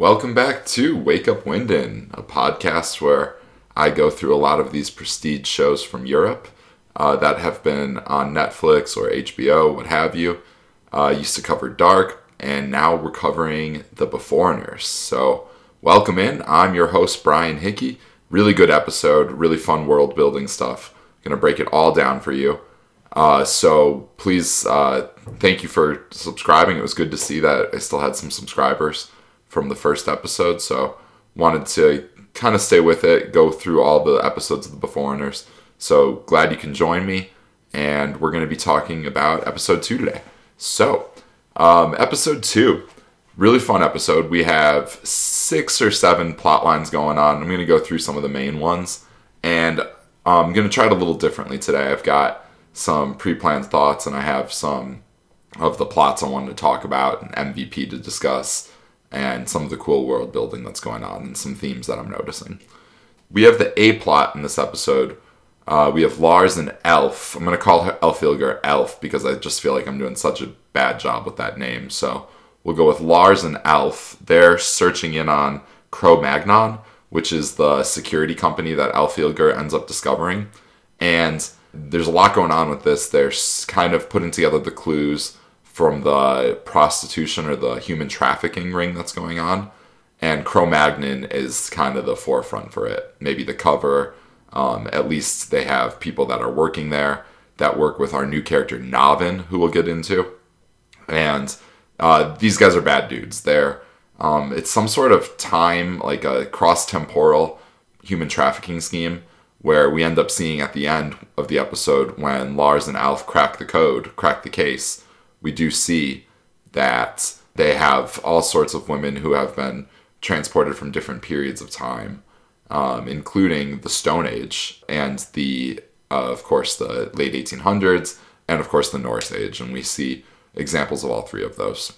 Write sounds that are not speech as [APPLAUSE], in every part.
Welcome back to Wake Up Winden, a podcast where I go through a lot of these prestige shows from Europe uh, that have been on Netflix or HBO, what have you. Uh, used to cover Dark, and now we're covering The Beforeigners. So, welcome in. I'm your host, Bryan Hickey. Really good episode, really fun world building stuff. Gonna break it all down for you. Uh, so please, uh, thank you for subscribing. It was good to see that I still had some subscribers from the first episode. So wanted to kind of stay with it, go through all the episodes of the Beforeigners. So glad you can join me, and we're going to be talking about episode two today. So, um, episode two, really fun episode. We have six or seven plot lines going on. I'm going to go through some of the main ones, and I'm going to try it a little differently today. I've got some pre-planned thoughts, and I have some of the plots I wanted to talk about and MVP to discuss and some of the cool world building that's going on and some themes that I'm noticing. We have the A plot in this episode. Uh, we have Lars and Elf. I'm going to call her Elfilger Elf because I just feel like I'm doing such a bad job with that name. So we'll go with Lars and Elf. They're searching in on Cro Magnon, which is the security company that Elfilger ends up discovering. And there's a lot going on with this. They're kind of putting together the clues from the prostitution or the human trafficking ring that's going on. And Cro Magnon is kind of the forefront for it. Maybe the cover. Um, at least they have people that are working there that work with our new character Navn, who we'll get into. And uh, these guys are bad dudes. They're um, it's some sort of time, like a cross temporal human trafficking scheme, where we end up seeing at the end of the episode when Lars and Alf crack the code, crack the case we do see that they have all sorts of women who have been transported from different periods of time, um, including the Stone Age and the, uh, of course, the late 1800s, and of course the Norse Age. And we see examples of all three of those.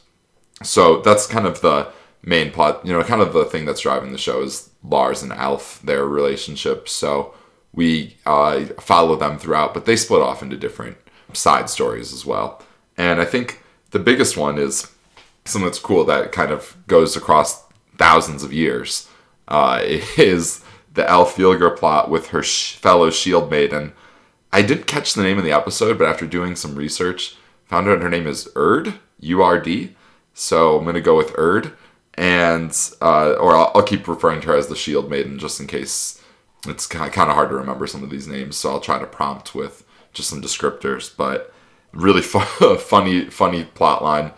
So that's kind of the main plot, you know, kind of the thing that's driving the show is Lars and Alf, their relationship. So we uh, follow them throughout, but they split off into different side stories as well. And I think the biggest one is something that's cool that kind of goes across thousands of years uh, [LAUGHS] is the Elfilger plot with her sh- fellow shield maiden. I didn't catch the name of the episode, but after doing some research, found out her name is Erd, U R D. So I'm going to go with Erd. And, uh, or I'll, I'll, keep referring to her as the Shield Maiden just in case it's kind of hard to remember some of these names. So I'll try to prompt with just some descriptors. But really fu- [LAUGHS] funny, funny plot line.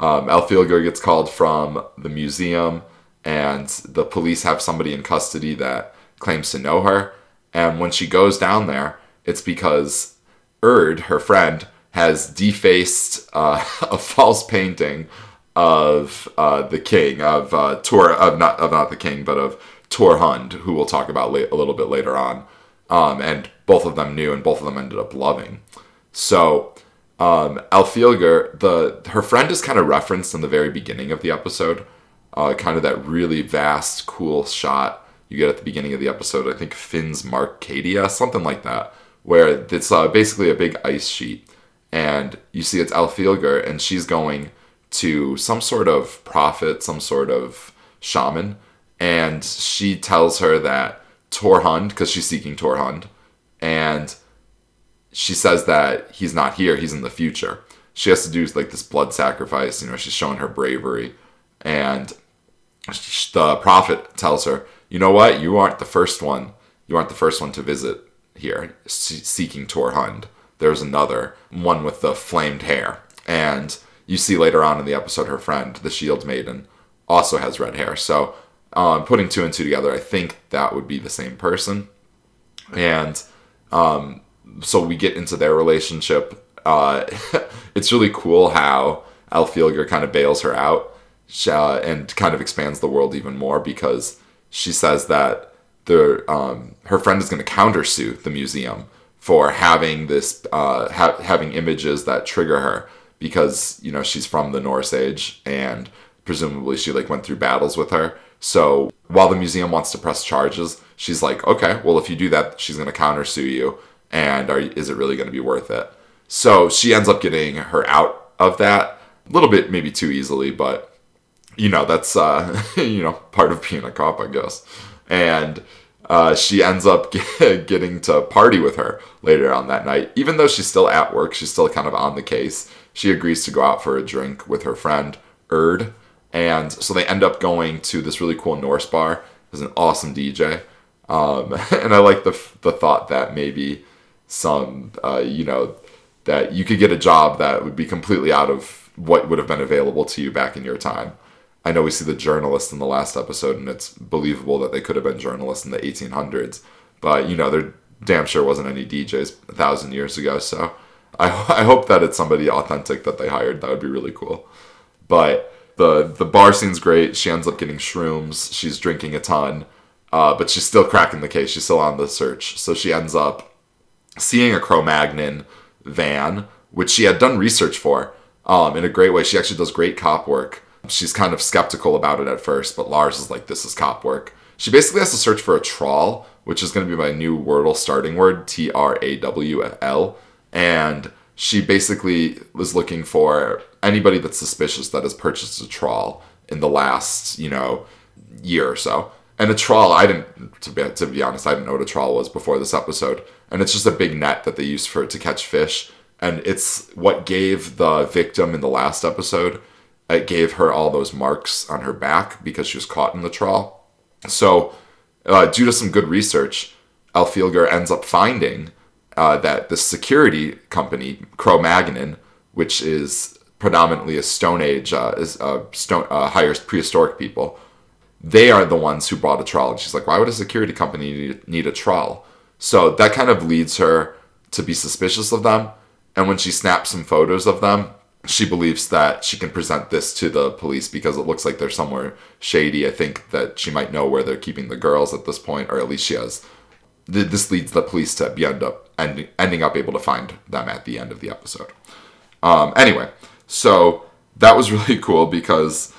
Um, Elfilger gets called from the museum, and the police have somebody in custody that claims to know her. And when she goes down there, it's because Erd, her friend, has defaced uh, [LAUGHS] a false painting of uh, the king of uh, Tor of not of not the king, but of Torhund, who we'll talk about a little bit later on. Um, and both of them knew, and both of them ended up loving. So um, Elfilger, the her friend is kind of referenced in the very beginning of the episode. Uh, kind of that really vast, cool shot you get at the beginning of the episode. I think Finn's Marcadia, something like that, where it's uh, basically a big ice sheet, and you see it's Elfilger, and she's going to some sort of prophet, some sort of shaman, and she tells her that Torhund, because she's seeking Torhund, and she says that he's not here, he's in the future. She has to do like this blood sacrifice, you know, she's showing her bravery. And the prophet tells her, you know what, you aren't the first one. You aren't the first one to visit here seeking Torhund. There's another, one with the flamed hair. And you see later on in the episode, her friend, the Shield Maiden, also has red hair. So, um, putting two and two together, I think that would be the same person. And um, so we get into their relationship. Uh, [LAUGHS] it's really cool how Elfilger kind of bails her out uh, and kind of expands the world even more because she says that the um, her friend is going to countersue the museum for having this uh, ha- having images that trigger her because you know she's from the Norse age and presumably she like went through battles with her. So while the museum wants to press charges, she's like, okay, well if you do that, she's going to countersue you and are, is it really going to be worth it? So she ends up getting her out of that a little bit, maybe too easily, but you know, that's uh, [LAUGHS] you know part of being a cop, I guess. And uh, she ends up get, [LAUGHS] getting to party with her later on that night, even though she's still at work. She's still kind of on the case. She agrees to go out for a drink with her friend Erd, and so they end up going to this really cool Norse bar. There's an awesome DJ, um, [LAUGHS] and I like the the thought that maybe some uh, you know that you could get a job that would be completely out of what would have been available to you back in your time. I know we see the journalist in the last episode, and it's believable that they could have been journalists in the 1800s, but you know, there damn sure wasn't any DJs a thousand years ago. So [LAUGHS] I, I hope that it's somebody authentic that they hired. That would be really cool. But the the bar scene's great. She ends up getting shrooms. She's drinking a ton, uh, but she's still cracking the case. She's still on the search. So she ends up seeing a Cro-Magnon van, which she had done research for um, in a great way. She actually does great cop work. She's kind of skeptical about it at first, but Lars is like, this is cop work. She basically has to search for a trawl, which is going to be my new Wordle starting word, T R A W L. And she basically was looking for anybody that's suspicious that has purchased a trawl in the last, you know, year or so. And a trawl, I didn't, to be, to be honest, I didn't know what a trawl was before this episode. And it's just a big net that they use for to catch fish. And it's what gave the victim in the last episode, it gave her all those marks on her back because she was caught in the trawl. So, uh, due to some good research, Alfilger ends up finding uh, that the security company, Cro Magnon, which is predominantly a Stone Age, uh, is, uh, stone, uh, hires prehistoric people, they are the ones who bought a trawl. And she's like, why would a security company need, a trawl? So that kind of leads her to be suspicious of them. And when she snaps some photos of them, she believes that she can present this to the police because it looks like they're somewhere shady. I think that she might know where they're keeping the girls at this point, or at least she has. This leads the police to be end up ending, ending up able to find them at the end of the episode. Um, anyway, so that was [LAUGHS] really cool because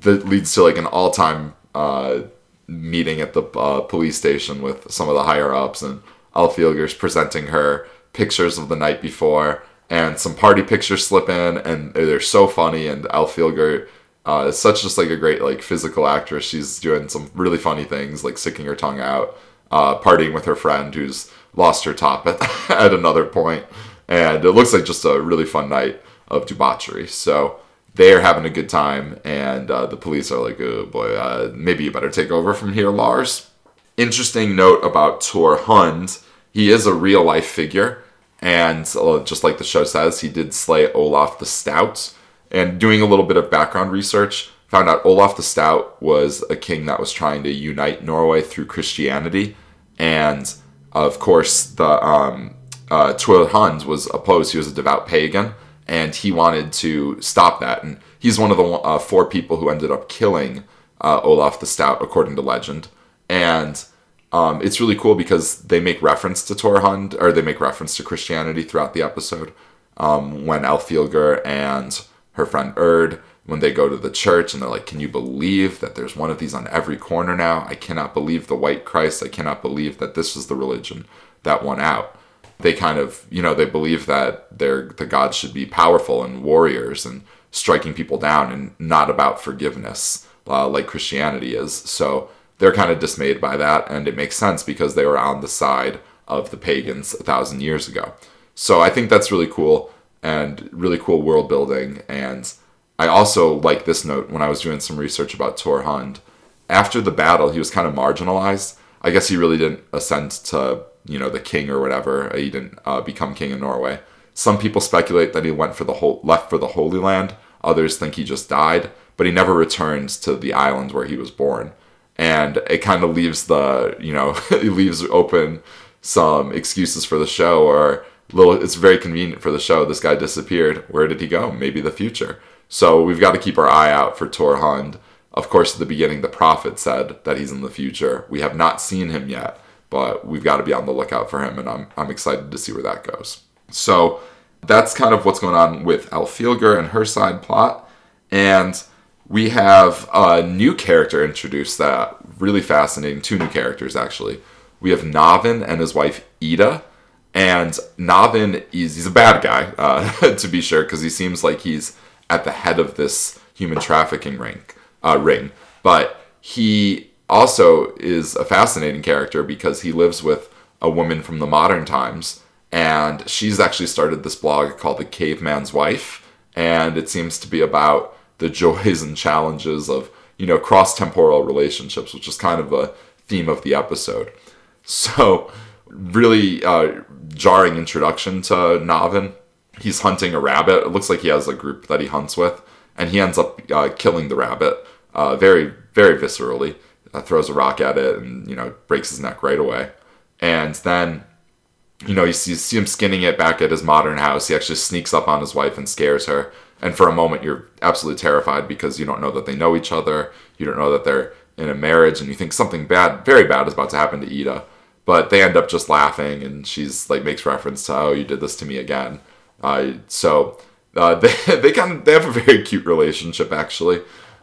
that leads to like an all-time uh, meeting at the uh, police station with some of the higher ups and Alfilger's presenting her pictures of the night before and some party pictures slip in and they're so funny and Alfilger uh, is such just like a great like physical actress. She's doing some really funny things like sticking her tongue out uh, partying with her friend who's lost her top at, [LAUGHS] at another point. And it looks like just a really fun night of debauchery. So they're having a good time, and uh, the police are like, oh boy, uh, maybe you better take over from here, Lars. Interesting note about Tor Hund. He is a real life figure, and uh, just like the show says, he did slay Olaf the Stout. And doing a little bit of background research, found out Olaf the Stout was a king that was trying to unite Norway through Christianity. And of course, the um, uh, Hund was opposed. He was a devout pagan and he wanted to stop that. And he's one of the uh, four people who ended up killing uh, Olaf the Stout, according to legend. And um, it's really cool because they make reference to Torhund, or they make reference to Christianity throughout the episode. Um, when Alfilger and her friend Erd, when they go to the church and they're like, Can you believe that there's one of these on every corner now? I cannot believe the white Christ. I cannot believe that this is the religion that won out they kind of you know they believe that their the gods should be powerful and warriors and striking people down and not about forgiveness uh, like Christianity is. So they're kind of dismayed by that, and it makes sense because they were on the side of the pagans a thousand years ago. So I think that's really cool and really cool world building. And I also like this note when I was doing some research about Tor Hund. After the battle, he was kind of marginalized. I guess he really didn't ascend to you know the king or whatever. He didn't uh, become king of Norway. Some people speculate that he went for the whole left for the Holy Land. Others think he just died, but he never returns to the island where he was born. And it kind of leaves the you know [LAUGHS] it leaves open some excuses for the show or little. It's very convenient for the show. This guy disappeared. Where did he go? Maybe the future. So we've got to keep our eye out for Tor Hund. Of course, at the beginning, the prophet said that he's in the future. We have not seen him yet but we've got to be on the lookout for him, and I'm, I'm excited to see where that goes. So that's kind of what's going on with Alfilger and her side plot. And we have a new character introduced that really fascinating. Two new characters, actually. We have Navn and his wife Ida. And Navn is he's a bad guy, [LAUGHS] uh, to be sure, because he seems like he's at the head of this human trafficking ring. uh, ring. But he also is a fascinating character because he lives with a woman from the modern times, and she's actually started this blog called The Caveman's Wife, and it seems to be about the [LAUGHS] joys and challenges of you know cross temporal relationships, which is kind of a theme of the episode. [LAUGHS] So, really uh, jarring introduction to Navn. He's hunting a rabbit. It looks like he has a group that he hunts with, and he ends up uh, killing the rabbit uh, very, very viscerally. Throws a rock at it, and you know breaks his neck right away. And then, you know, you see, you see him skinning it back at his modern house. He actually sneaks up on his wife and scares her. And for a moment, you're absolutely terrified because you don't know that they know each other. You don't know that they're in a marriage, and you think something bad, very bad, is about to happen to Ida. But they end up just laughing, and she's like makes reference to, "Oh, you did this to me again." Uh, so uh, [LAUGHS] they they kind of they have a very cute relationship actually.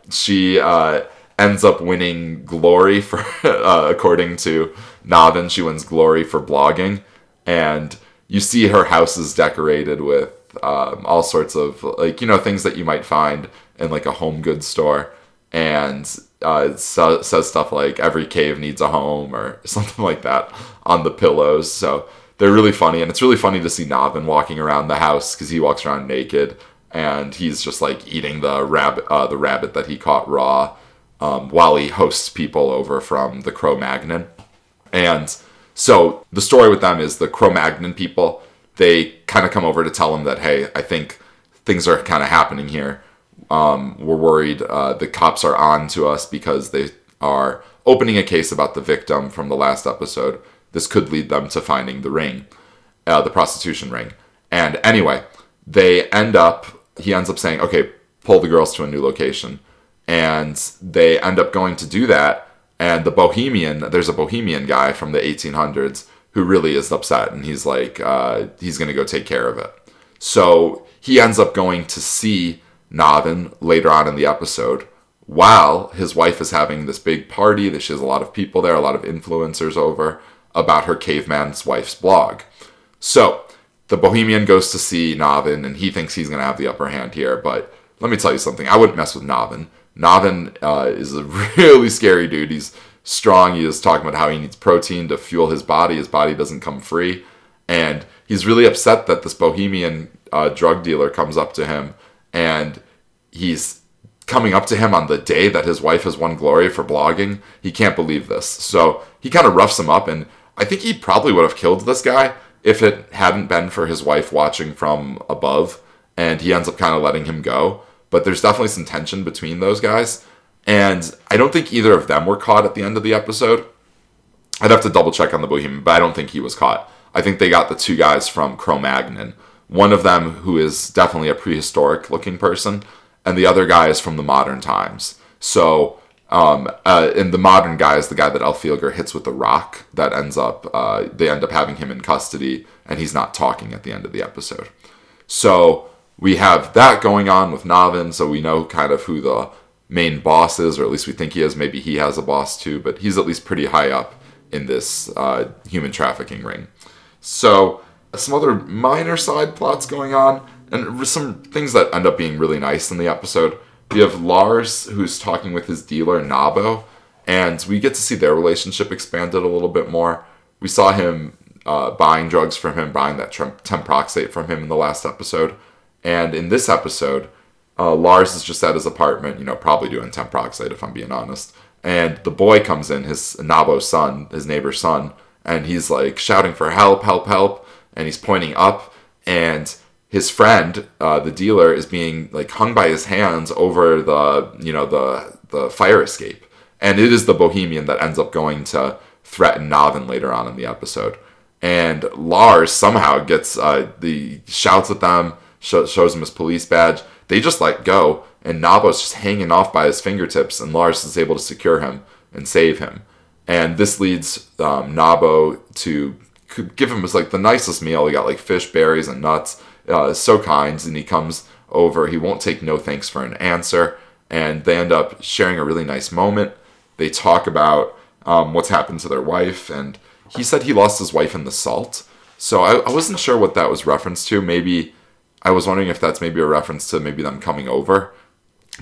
She uh, ends up winning glory for, [LAUGHS] uh, according to Navn, she wins glory for blogging, and you see her house is decorated with um, all sorts of like you know things that you might find in like a home goods store, and uh, so, says stuff like every cave needs a home or [LAUGHS] something like that on the pillows. So they're really funny, and it's really funny to see Navn walking around the house because he walks around naked. And he's just like eating the rabbit, uh, the rabbit that he caught raw, um, while he hosts people over from the Cro-Magnon. And so the story with them is the Cro-Magnon people. They kind of come over to tell him that, hey, I think things are kind of happening here. Um, we're worried uh, the cops are on to us because they are opening a case about the victim from the last episode. This could lead them to finding the ring, uh, the prostitution ring. And anyway, they end up, he ends up saying, okay, pull the girls to a new location. And they end up going to do that and the Bohemian, there's a Bohemian guy from the 1800s who really is upset, and he's like, uh, he's going to go take care of it. So he ends up going to see Navn later on in the episode while his wife is having this big party that she has a lot of people there, a lot of influencers over about her caveman's wife's blog. So the Bohemian goes to see Navn and he thinks he's going to have the upper hand here, but let me tell you something. I wouldn't mess with Navn. Navn uh, is a [LAUGHS] really scary dude. He's strong. He is talking about how he needs protein to fuel his body. His body doesn't come free. And he's really upset that this bohemian uh, drug dealer comes up to him and he's coming up to him on the day that his wife has won glory for blogging. He can't believe this. So he kind of roughs him up. And I think he probably would have killed this guy if it hadn't been for his wife watching from above. And he ends up kind of letting him go but there's definitely some tension between those guys. And I don't think either of them were caught at the end of the episode. I'd have to double check on the Bohemian, but I don't think he was caught. I think they got the two guys from Cro-Magnon. One of them who is definitely a prehistoric looking person, and the other guy is from the modern times. So, um, uh, and the modern guy is the guy that Elfilger hits with the rock that ends up, uh, they end up having him in custody, and he's not talking at the end of the episode. So, we have that going on with Navn, so we know kind of who the main boss is, or at least we think he is. Maybe he has a boss too, but he's at least pretty high up in this uh, human trafficking ring. So, some other minor side plots going on, and some things that end up being really nice in the episode. We have Lars, who's talking with his dealer, Nabo, and we get to see their relationship expanded a little bit more. We saw him uh, buying drugs from him, buying that temproxate from him in the last episode and in this episode, uh, Lars is just at his apartment, you know, probably doing temproxate if I'm being honest. And the boy comes in, his Nabo's son, his neighbor's son, and he's like shouting for help, help, help. And he's pointing up, and his friend, uh, the dealer, is being like hung by his hands over the, you know, the the fire escape. And it is the Bohemian that ends up going to threaten Navn later on in the episode. And Lars somehow gets uh, the shouts at them shows him his police badge. They just let go, and Nabo's just hanging off by his fingertips, and Lars is able to secure him and save him. And this leads um, Nabo to give him like the nicest meal. He got like fish, berries, and nuts. Uh, so kind, and he comes over. He won't take no thanks for an answer, and they end up sharing a really nice moment. They talk about um, what's happened to their wife, and he said he lost his wife in the salt. So I, I wasn't sure what that was referenced to. Maybe I was wondering if that's maybe a reference to maybe them coming over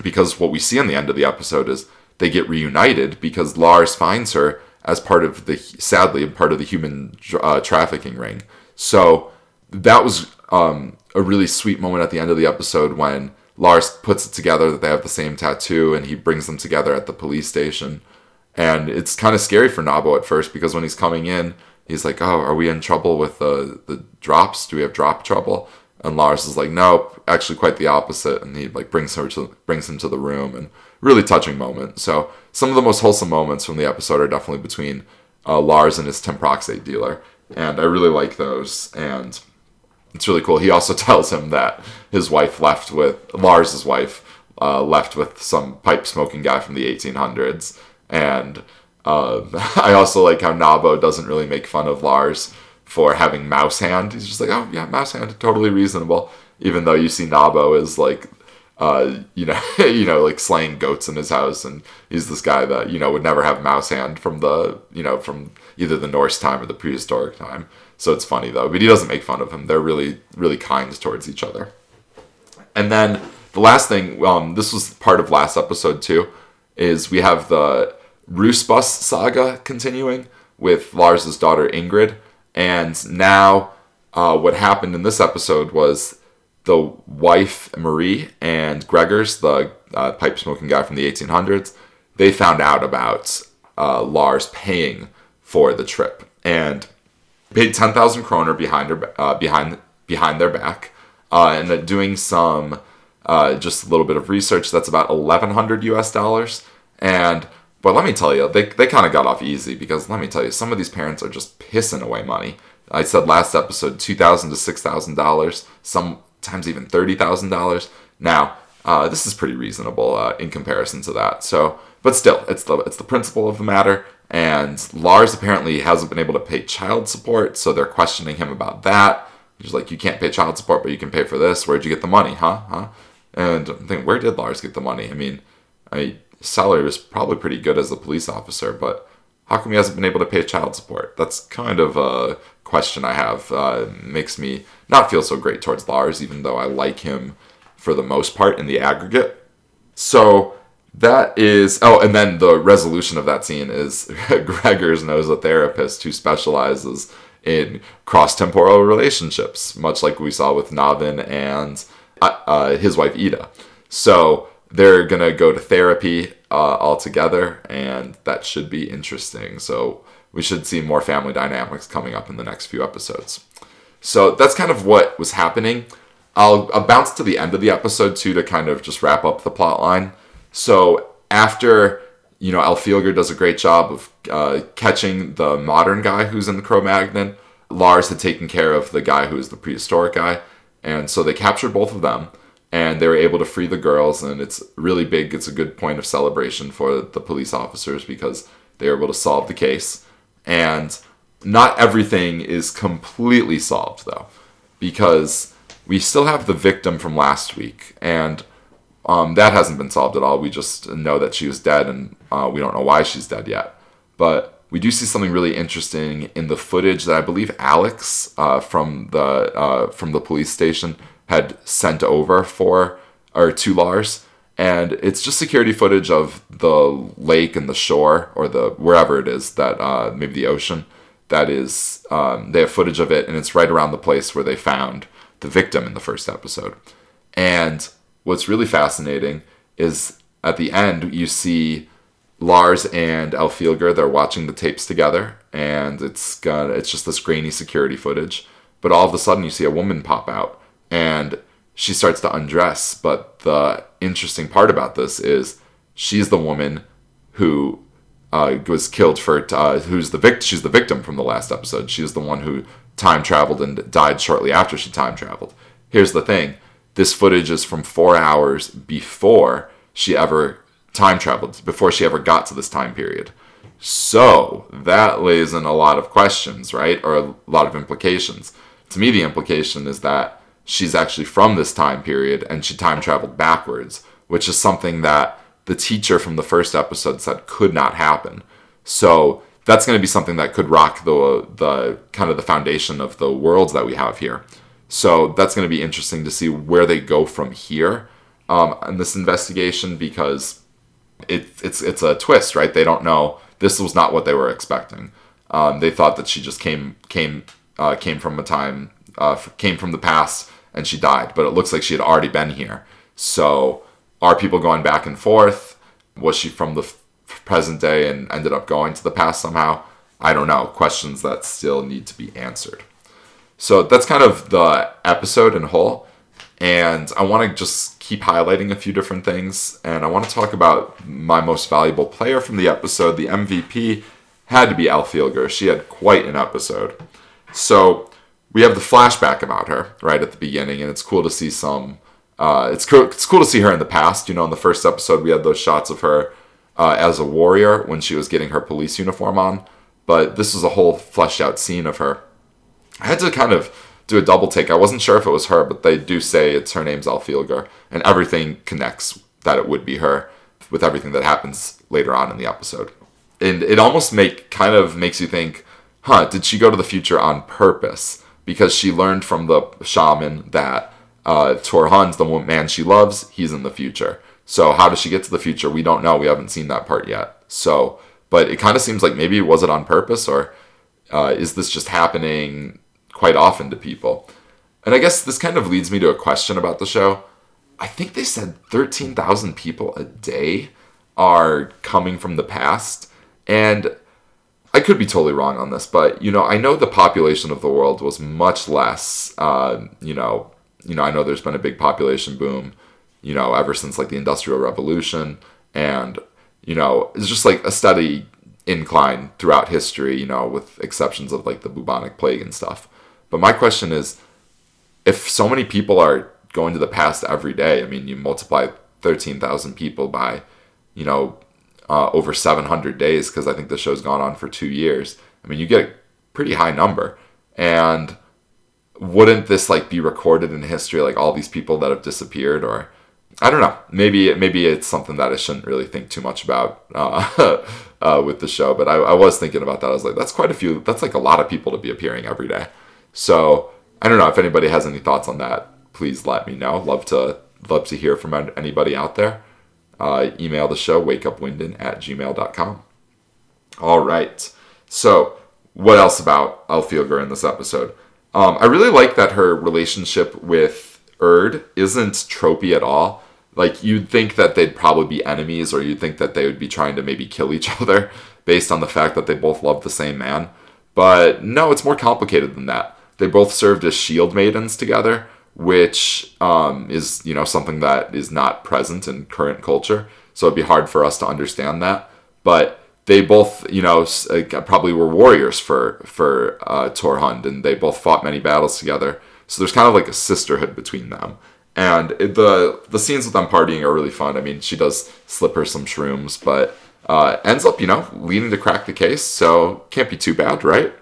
because what we see on the end of the episode is they get reunited because Lars finds her as part of the sadly part of the human uh, trafficking ring. So that was um, a really sweet moment at the end of the episode when Lars puts it together that they have the same tattoo and he brings them together at the police station. And it's kind of scary for Nabo at first because when he's coming in, he's like, "Oh, are we in trouble with the the drops? Do we have drop trouble?" And Lars is like, "Nope, actually, quite the opposite." And he like brings her to brings him to the room and really touching moment. So some of the most wholesome moments from the episode are definitely between uh, Lars and his Temproxate dealer, and I really like those. And it's really cool. He also [LAUGHS] tells him that his wife left with Lars's wife uh, left with some pipe smoking guy from the 1800s, and uh, [LAUGHS] I also like how Nabo doesn't really make fun of Lars for having mouse hand. He's just like, oh yeah, mouse hand, totally reasonable. Even though you see Nabo is like, uh, you know, [LAUGHS] you know, like slaying goats in his house, and he's this guy that you know would never have mouse hand from the you know from either the Norse time or the prehistoric time. So it's funny though, but he doesn't make fun of him. They're really, really kind towards each other. And then the last thing, um, this was part of last episode too, is we have the Rusbus saga continuing with Lars's daughter Ingrid. And now, uh, what happened in this episode was the wife Marie and Gregers, the uh, pipe smoking guy from the 1800s, they found out about uh, Lars paying for the trip. And paid 10,000 kroner behind her uh, behind behind their back uh, and doing some uh, just a little bit of research that's about 1100 US dollars and but let me tell you they, they kind of got off easy because let me tell you some of these parents are just pissing away money I said last episode 2000 to 6000 dollars sometimes even $30,000 now uh, this is pretty reasonable uh, in comparison to that so but still it's the it's the principle of the matter and Lars apparently hasn't been able to pay child support, so they're questioning him about that. He's like, You can't pay child support, but you can pay for this. Where'd you get the money, huh? Huh? And I think, where did Lars get the money? I mean, I salary was probably pretty good as a police officer, but how come he hasn't been able to pay child support? That's kind of a question I have. Uh, makes me not feel so great towards Lars, even though I like him for the most part in the aggregate. So that is oh, and then the resolution of that scene is [LAUGHS] Gregers knows a therapist who specializes in cross temporal relationships, much like we saw with Navn and uh, uh, his wife Ida. So they're gonna go to therapy uh, all together, and that should be interesting. So we should see more family dynamics coming up in the next few episodes. So that's kind of what was happening. I'll, I'll bounce to the end of the episode too to kind of just wrap up the plot line. So after you know, Elfilger does a great job of uh, catching the modern guy who's in the Cro-Magnon. Lars had taken care of the guy who is the prehistoric guy, and so they captured both of them, and they were able to free the girls. And it's really big. It's a good point of celebration for the police officers because they were able to solve the case. And not everything is completely solved though, because we still have the victim from last week, and um, that hasn't been solved at all. We just know that she was dead, and uh, we don't know why she's dead yet. But we do see something really interesting in the footage that I believe Alex uh, from the uh, from the police station had sent over for or to Lars, and it's just security footage of the lake and the shore or the wherever it is that uh, maybe the ocean that is. Um, they have footage of it, and it's right around the place where they found the victim in the first episode, and what's really fascinating is at the end you see Lars and Elfilger they're watching the tapes together and it's got it's just this grainy security footage but all of a sudden you see a woman pop out and she starts to undress but the interesting part about this is she's the woman who uh, was killed for uh, who's the victim. she's the victim from the last episode she's the one who time traveled and died shortly after she time traveled here's the thing this footage is from four hours before she ever time traveled, before she ever got to this time period. So that lays in a lot of questions, right? Or a lot of implications. To me, the implication is that she's actually from this time period and she time traveled backwards, which is something that the teacher from the first episode said could not happen. So that's going to be something that could rock the the kind of the foundation of the worlds that we have here. So that's going to be interesting to see where they go from here. um, in this investigation because it, it's it's a twist, right? They don't know. This was not what they were expecting. Um, they thought that she just came came uh, came from a time uh, came from the past and she died, but it looks like she had already been here. So are people going back and forth? Was she from the f- present day and ended up going to the past somehow? I don't know. Questions that still need to be answered. So that's kind of the episode in whole. And I want to just keep highlighting a few different things. And I want to talk about my most valuable player from the episode. The MVP had to be Elfilger. She had quite an episode. So we have the flashback about her right at the beginning, and it's cool to see some. Uh, it's cool. It's cool to see her in the past. You know, in the first episode, we had those shots of her uh, as a warrior when she was getting her police uniform on. But this is a whole fleshed out scene of her. I had to kind of do a double take. I wasn't sure if it was her, but they do say it's her name's Elfilger, and everything connects that it would be her with everything that happens later on in the episode. And it almost make kind of makes you think, huh, did she go to the future on purpose? Because she learned from the shaman that uh, Torhun's the man she loves, he's in the future. So how does she get to the future? We don't know. We haven't seen that part yet. So, but it kind of seems like maybe it was it on purpose or uh, is this just happening quite often to people? And I guess this kind of leads me to a question about the show. I think they said 13,000 people a day are coming from the past. And I could be totally wrong on this, but you know, I know the population of the world was much less. Uh, you know, you know, I know there's been a big population boom, you know, ever since like the Industrial Revolution, and you know, it's just like a steady incline throughout history. You know, with exceptions of like the bubonic plague and stuff. But my question is, if so many people are going to the past every day, I mean, you multiply thirteen thousand people by, you know, uh, over 700 days because I think the show's gone on for two years. I mean, you get a pretty high number. And wouldn't this like be recorded in history, like all these people that have disappeared, or I don't know. Maybe maybe it's something that I shouldn't really think too much about uh, [LAUGHS] uh, with the show. But I, I was thinking about that. I was like, that's quite a few. That's like a lot of people to be appearing every day. So I don't know if anybody has any thoughts on that. Please let me know. Love to love to hear from anybody out there uh, email the show, wakeupwinden at gmail.com. All right. So, what else about Elfilger in this episode? Um, I really like that her relationship with Urd isn't tropey at all. Like, you'd think that they'd probably be enemies, or you'd think that they would be trying to maybe kill each [LAUGHS] other based on the fact that they both love the same man. But no, it's more complicated than that. They both served as shield maidens together, which um, is you know something that is not present in current culture. So it'd be hard for us to understand that. But they both you know probably were warriors for for uh, Torhund, and they both fought many battles together. So there's kind of like a sisterhood between them. And it, the the scenes with them partying are really fun. I mean, she does slip her some shrooms, but uh, ends up, you know, leading to crack the case. So can't be too bad, right?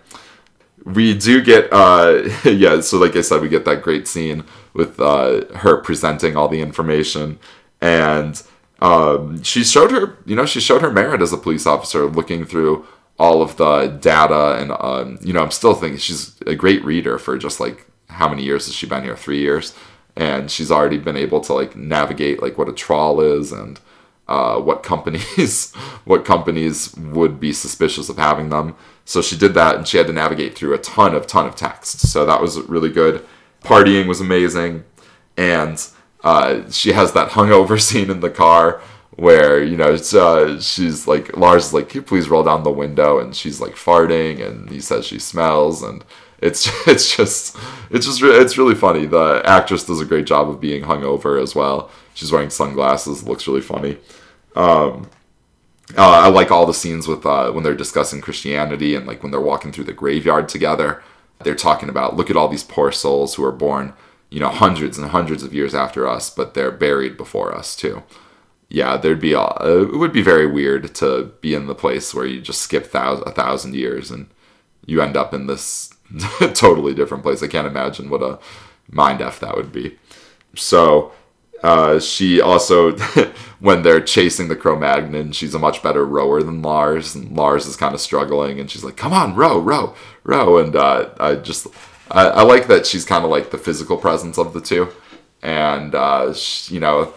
We do get uh [LAUGHS] yeah so like i said we get that great scene with uh her presenting all the information. And um she showed her you know she showed her merit as a police officer looking through all of the data and um you know i'm still thinking she's a great reader for just like how many years has she been here? Three years? And she's already been able to like navigate like what a trawl is and uh, what companies [LAUGHS] what companies would be suspicious of having them so she did that and she had to navigate through a ton of ton of text. So that was really good. Partying was amazing. And uh, she has that hungover [LAUGHS] scene in the car where, you know, uh, she's like, Lars is like, can you please roll down the window? And she's like farting and he says she smells. And it's, [LAUGHS] it's just, it's just, it's really funny. The actress does a great job of being hungover as well. She's wearing sunglasses, looks really funny. Um, uh, I like all the scenes with uh, when they're discussing Christianity and like when they're walking through the graveyard together. They're talking about look at all these poor souls who are born, you know, hundreds and hundreds of years after us, but they're buried before us too. Yeah, there'd be a, uh, it would be very weird to be in the place where you just skip a thousand years and you end up in this [LAUGHS] totally different place. I can't imagine what a mind f that would be. So uh, she also, [LAUGHS] when they're chasing the Cro-Magnon, she's a much better rower than Lars, and Lars is kind of struggling, and she's like, "Come on, row, row, row!" And uh, I just, I, I, like that she's kind of like the physical presence of the two, and uh, she, you know,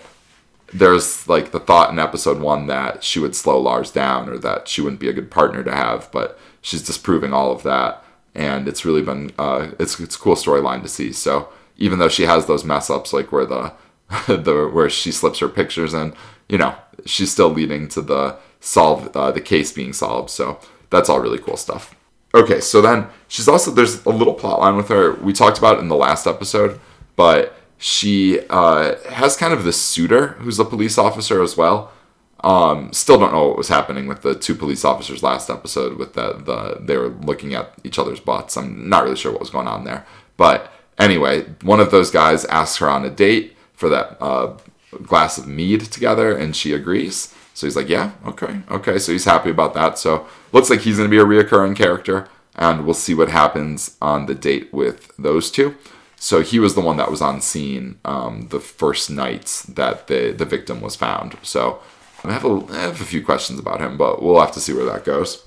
there's like the thought in episode one that she would slow Lars down or that she wouldn't be a good partner to have, but she's disproving all of that, and it's really been uh, it's it's a cool storyline to see. So even though she has those mess ups like where the [LAUGHS] the where she slips her pictures in, you know, she's still leading to the solve uh, the case being solved. So that's all really cool stuff. Okay, so then she's also there's a little plot line with her. We talked about in the last episode, but she uh, has kind of this suitor who's a police officer as well. Um, still don't know what was happening with the two police officers last episode. With the the they were looking at each other's butts. I'm not really sure what was going on there. But anyway, one of those guys asks her on a date for that uh, glass of mead together, and she agrees. So he's like, yeah, okay, okay. So he's happy about that. So looks like he's going to be a reoccurring character, and we'll see what happens on the date with those two. So he was the one that was on scene um, the first night that the the victim was found. So I have, a, I have a few questions about him, but we'll have to see where that goes.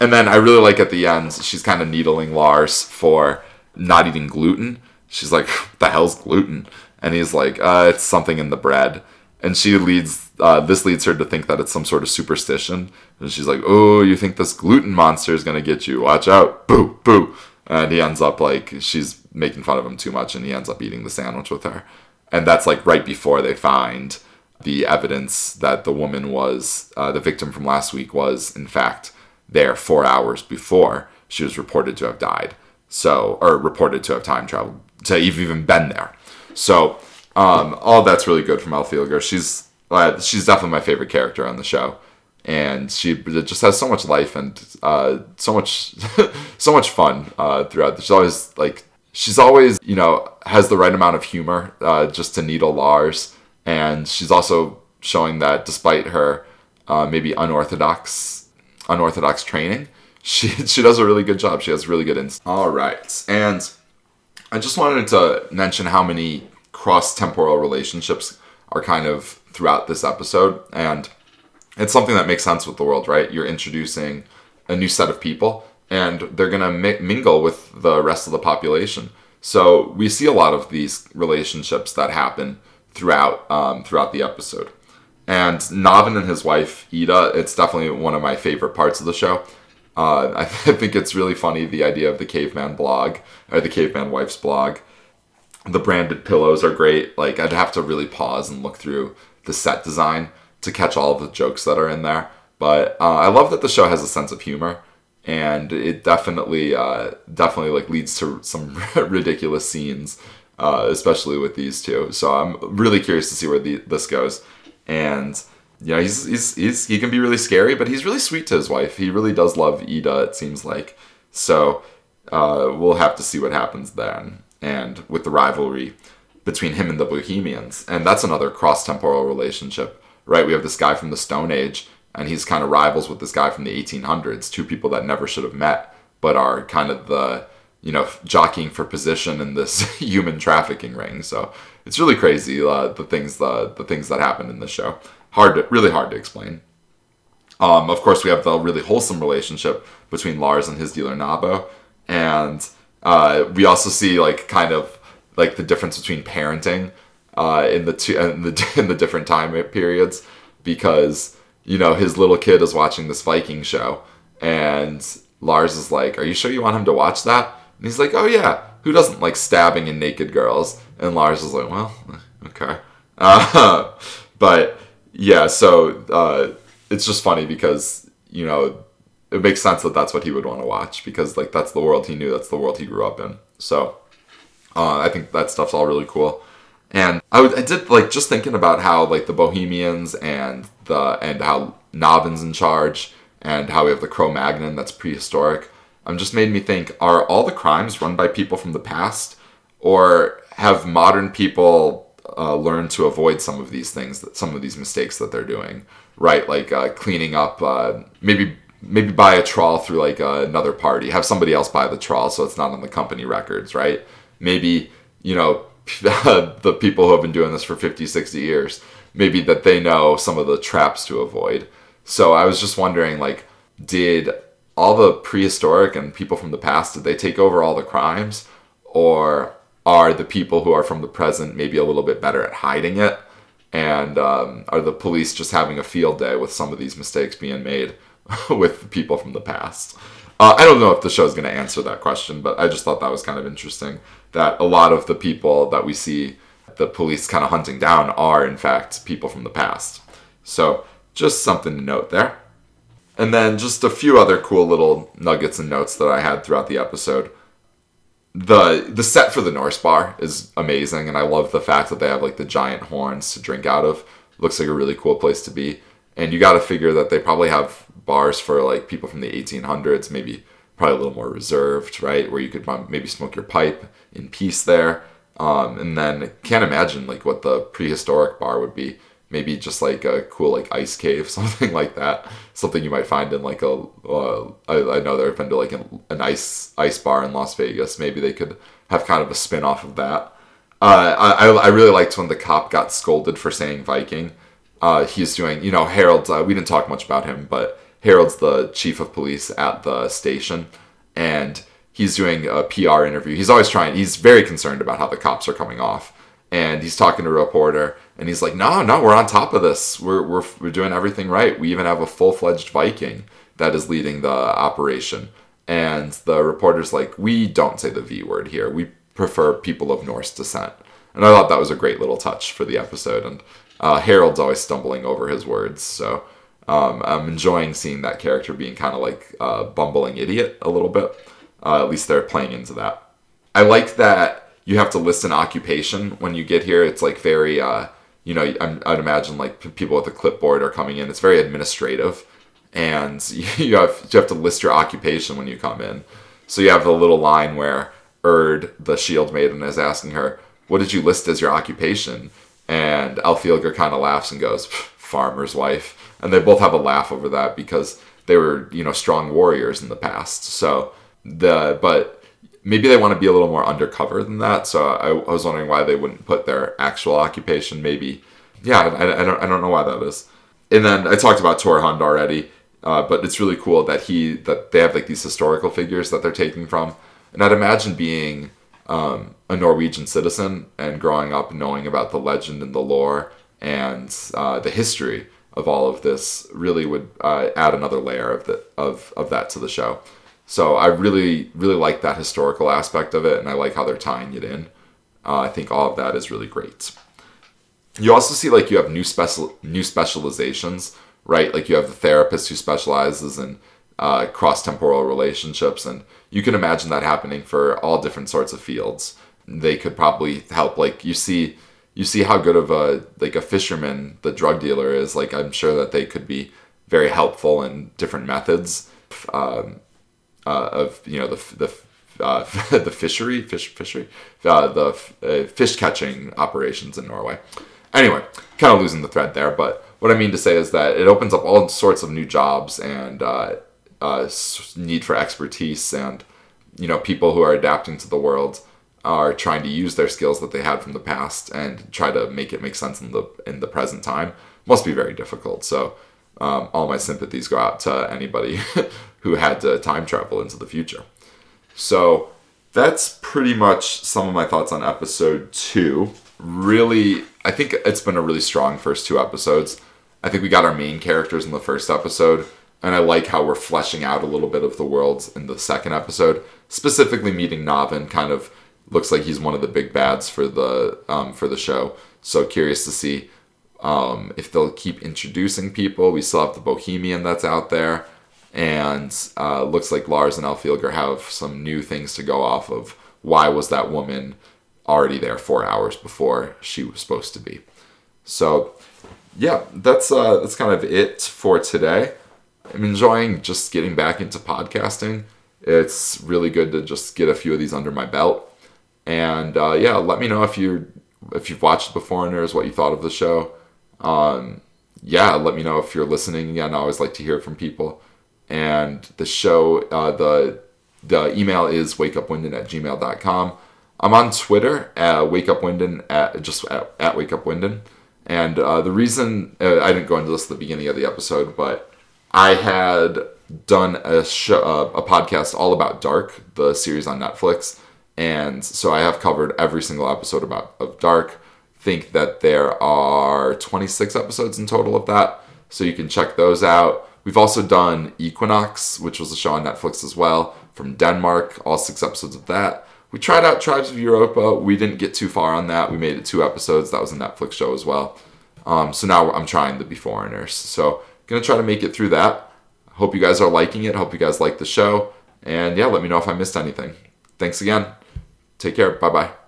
And then I really like at the end, she's kind of needling Lars for not eating gluten. She's like, the hell's gluten?" And he's like, uh, "It's something in the bread." And she leads. Uh, this leads her to think that it's some sort of superstition. And she's like, "Oh, you think this gluten monster is gonna get you? Watch out!" Boo, boo. And he ends up like she's making fun of him too much and he ends up eating the sandwich with her. And that's like right before they find the evidence that the woman was, uh, the victim from last week was, in fact, there four hours before she was reported to have died. So, or reported to have time traveled, to have even been there. So, um, all that's really good from Elphilger. She's, uh, she's definitely my favorite character on the show and she just has so much life and uh, so much [LAUGHS] so much fun uh, throughout. She's always like she's always you know has the right amount of humor uh, just to needle Lars, and she's also showing that despite her uh, maybe unorthodox unorthodox training, [LAUGHS] she she does a really good job. She has really good insight. All right, and I just wanted to mention how many cross temporal relationships are kind of throughout this episode and it's something that makes sense with the world, right? You're introducing a new set of people and they're going to mi- mingle with the rest of the population. So we see a lot of these relationships that happen throughout um, throughout the episode. And Navn and his wife Ida, it's definitely one of my favorite parts of the show. Uh, [LAUGHS] I, think it's really funny the idea of the caveman blog or the caveman wife's blog. The branded pillows are great. Like I'd have to really pause and look through the set design to catch all the jokes that are in there. But uh, I love that the show has a sense of humor, and it definitely, uh, definitely like leads to some [LAUGHS] ridiculous scenes, uh, especially with these two. So I'm really curious to see where the, this goes. And know, he's, he's he's he can be really scary, but he's really sweet to his wife. He really does love Ida. It seems like. So uh, we'll have to see what happens then, and with the rivalry between him and the Bohemians, and that's another cross temporal relationship right? We have this guy from the Stone Age, and he's kind of rivals with this guy from the 1800s, two people that never should have met, but are kind of the, you know, jockeying for position in this [LAUGHS] human trafficking ring. So it's really crazy uh, the things the the things that happen in the show. Hard, to, really hard to explain. Um, of course, we have the really wholesome relationship between Lars and his dealer Nabo, and uh, we also see like kind of like the difference between parenting uh, in the two [LAUGHS] in the in the different time periods because you know his little kid is watching this Viking show and Lars is like, "Are you sure you want him to watch that?" And he's like, "Oh yeah, who doesn't like stabbing and naked girls?" And Lars is like, "Well, okay," uh, [LAUGHS] but yeah, so uh, it's just funny because you know it makes sense that that's what he would want to watch because like that's the world he knew, that's the world he grew up in. So uh, I think that stuff's all really cool. And I, did like just thinking about how like the Bohemians and the and how Navn's in charge and how we have the Cro-Magnon that's prehistoric. Um, just made me think: Are all the crimes run by people from the past, or have modern people uh, learned to avoid some of these things, that some of these mistakes that they're doing? Right, like uh, cleaning up, uh, maybe maybe buy a trawl through like uh, another party, have somebody else buy the trawl so it's not on the company records, right? Maybe you know [LAUGHS] the people who have been doing this for 50, 60 years, maybe that they know some of the traps to avoid. So I was just wondering, like, did all the prehistoric and people from the past, did they take over all the crimes? Or are the people who are from the present maybe a little bit better at hiding it? and um, are the police just having a field day with some of these mistakes being made [LAUGHS] with people from the past? Uh, I don't know if the show's going to answer that question, but I just thought that was kind of interesting that a lot of the people that we see the police kind of hunting down are, in fact, people from the past. So, just something to note there. And then just a few other cool little nuggets and notes that I had throughout the episode. The the set for the Norse bar is amazing, and I love the fact that they have like the giant horns to drink out of. Looks like a really cool place to be. And you got to figure that they probably have bars for like people from the 1800s, maybe probably a little more reserved, right? Where you could maybe smoke your pipe in peace there. Um, and then can't imagine like what the prehistoric bar would be. Maybe just like a cool like ice cave, [LAUGHS] something like that. Something you might find in like a. Uh, I, I know there have been to like an, an ice ice bar in Las Vegas. Maybe they could have kind of a spin off of that. Uh, I I really liked when the cop got scolded for saying Viking. Uh, he's doing, you know, Harold. Uh, we didn't talk much about him, but Harold's the chief of police at the station, and he's doing a PR interview. He's always trying. He's very concerned about how the cops are coming off, and he's talking to a reporter, and he's like, "No, no, we're on top of this. We're we're we're doing everything right. We even have a full fledged Viking that is leading the operation." And the reporter's like, "We don't say the V word here. We prefer people of Norse descent." And I thought that was a great little touch for the episode. And uh, Harold's always stumbling over his words, so um, I'm enjoying seeing that character being kind of like a bumbling idiot a little bit. Uh, at least they're playing into that. I like that you have to list an occupation when you get here. It's like very, uh, you know, I'd imagine like people with a clipboard are coming in. It's very administrative, and [LAUGHS] you have you have to list your occupation when you come in. So you have a little line where Urd, the shield maiden, is asking her, "What did you list as your occupation?" And Alfildr kind of laughs and goes, "Farmer's wife." and they both have a laugh over that because they were you know strong warriors in the past. So the but maybe they want to be a little more undercover than that. So I, I was wondering why they wouldn't put their actual occupation. Maybe yeah, I, I don't I don't know why that is. And then I talked about Torhund already. Uh, but it's really cool that he that they have like these historical figures that they're taking from, and I'd imagine being um, a Norwegian citizen and growing up knowing about the legend and the lore and uh, the history of all of this really would uh, add another layer of the of of that to the show. So I really really like that historical aspect of it, and I like how they're tying it in. Uh, I think all of that is really great. You also see like you have new special new specializations, right? Like you have the therapist who specializes in uh, cross temporal relationships, and you can imagine that happening for all different sorts of fields. They could probably help. Like you see you see how good of a like a fisherman the drug dealer is. Like I'm sure that they could be very helpful in different methods um, uh, of you know the the uh, [LAUGHS] the fishery fish fishery uh, the uh, fish catching operations in Norway. Anyway, kind of losing the thread there, but what I mean to say is that it opens up all sorts of new jobs and uh, uh, need for expertise and you know people who are adapting to the world are trying to use their skills that they had from the past and try to make it make sense in the in the present time must be very difficult. So um, all my sympathies go out to anybody [LAUGHS] who had to time travel into the future. So that's pretty much some of my thoughts on episode two. Really, I think it's been a really strong first two episodes. I think we got our main characters in the first episode, and I like how we're fleshing out a little bit of the world in the second episode, specifically meeting Navn, kind of looks like he's one of the big bads for the um, for the show. So curious to see um, if they'll keep introducing people. We still have the Bohemian that's out there, and uh, looks like Lars and Alfildr have some new things to go off of. Why was that woman already there four hours before she was supposed to be? So, yeah, that's uh, that's kind of it for today. I'm enjoying just getting back into podcasting. It's really good to just get a few of these under my belt and uh, yeah, let me know if you if you've watched The Beforeigners, what you thought of the show. Um, yeah, let me know if you're listening again. I always like to hear from people. And the show, uh, the the email is wakeupwinden at gmail.com. I'm on Twitter at wakeupwinden at just at, at wakeupwinden. And uh, the reason uh, I didn't go into this at the beginning of the episode, but I had done a show, uh, a podcast all about Dark, the series on Netflix and so I have covered every single episode about of Dark think that there are 26 episodes in total of that, so you can check those out. We've also done Equinox, which was a show on Netflix as well, from Denmark, all six episodes of that. We tried out Tribes of Europa. We didn't get too far on that. We made it two episodes. That was a Netflix show as well. Um, so now I'm trying the Beforeigners. So gonna try to make it through that. Hope you guys are liking it. Hope you guys like the show. And yeah, let me know if I missed anything. Thanks again. Take care. Bye bye.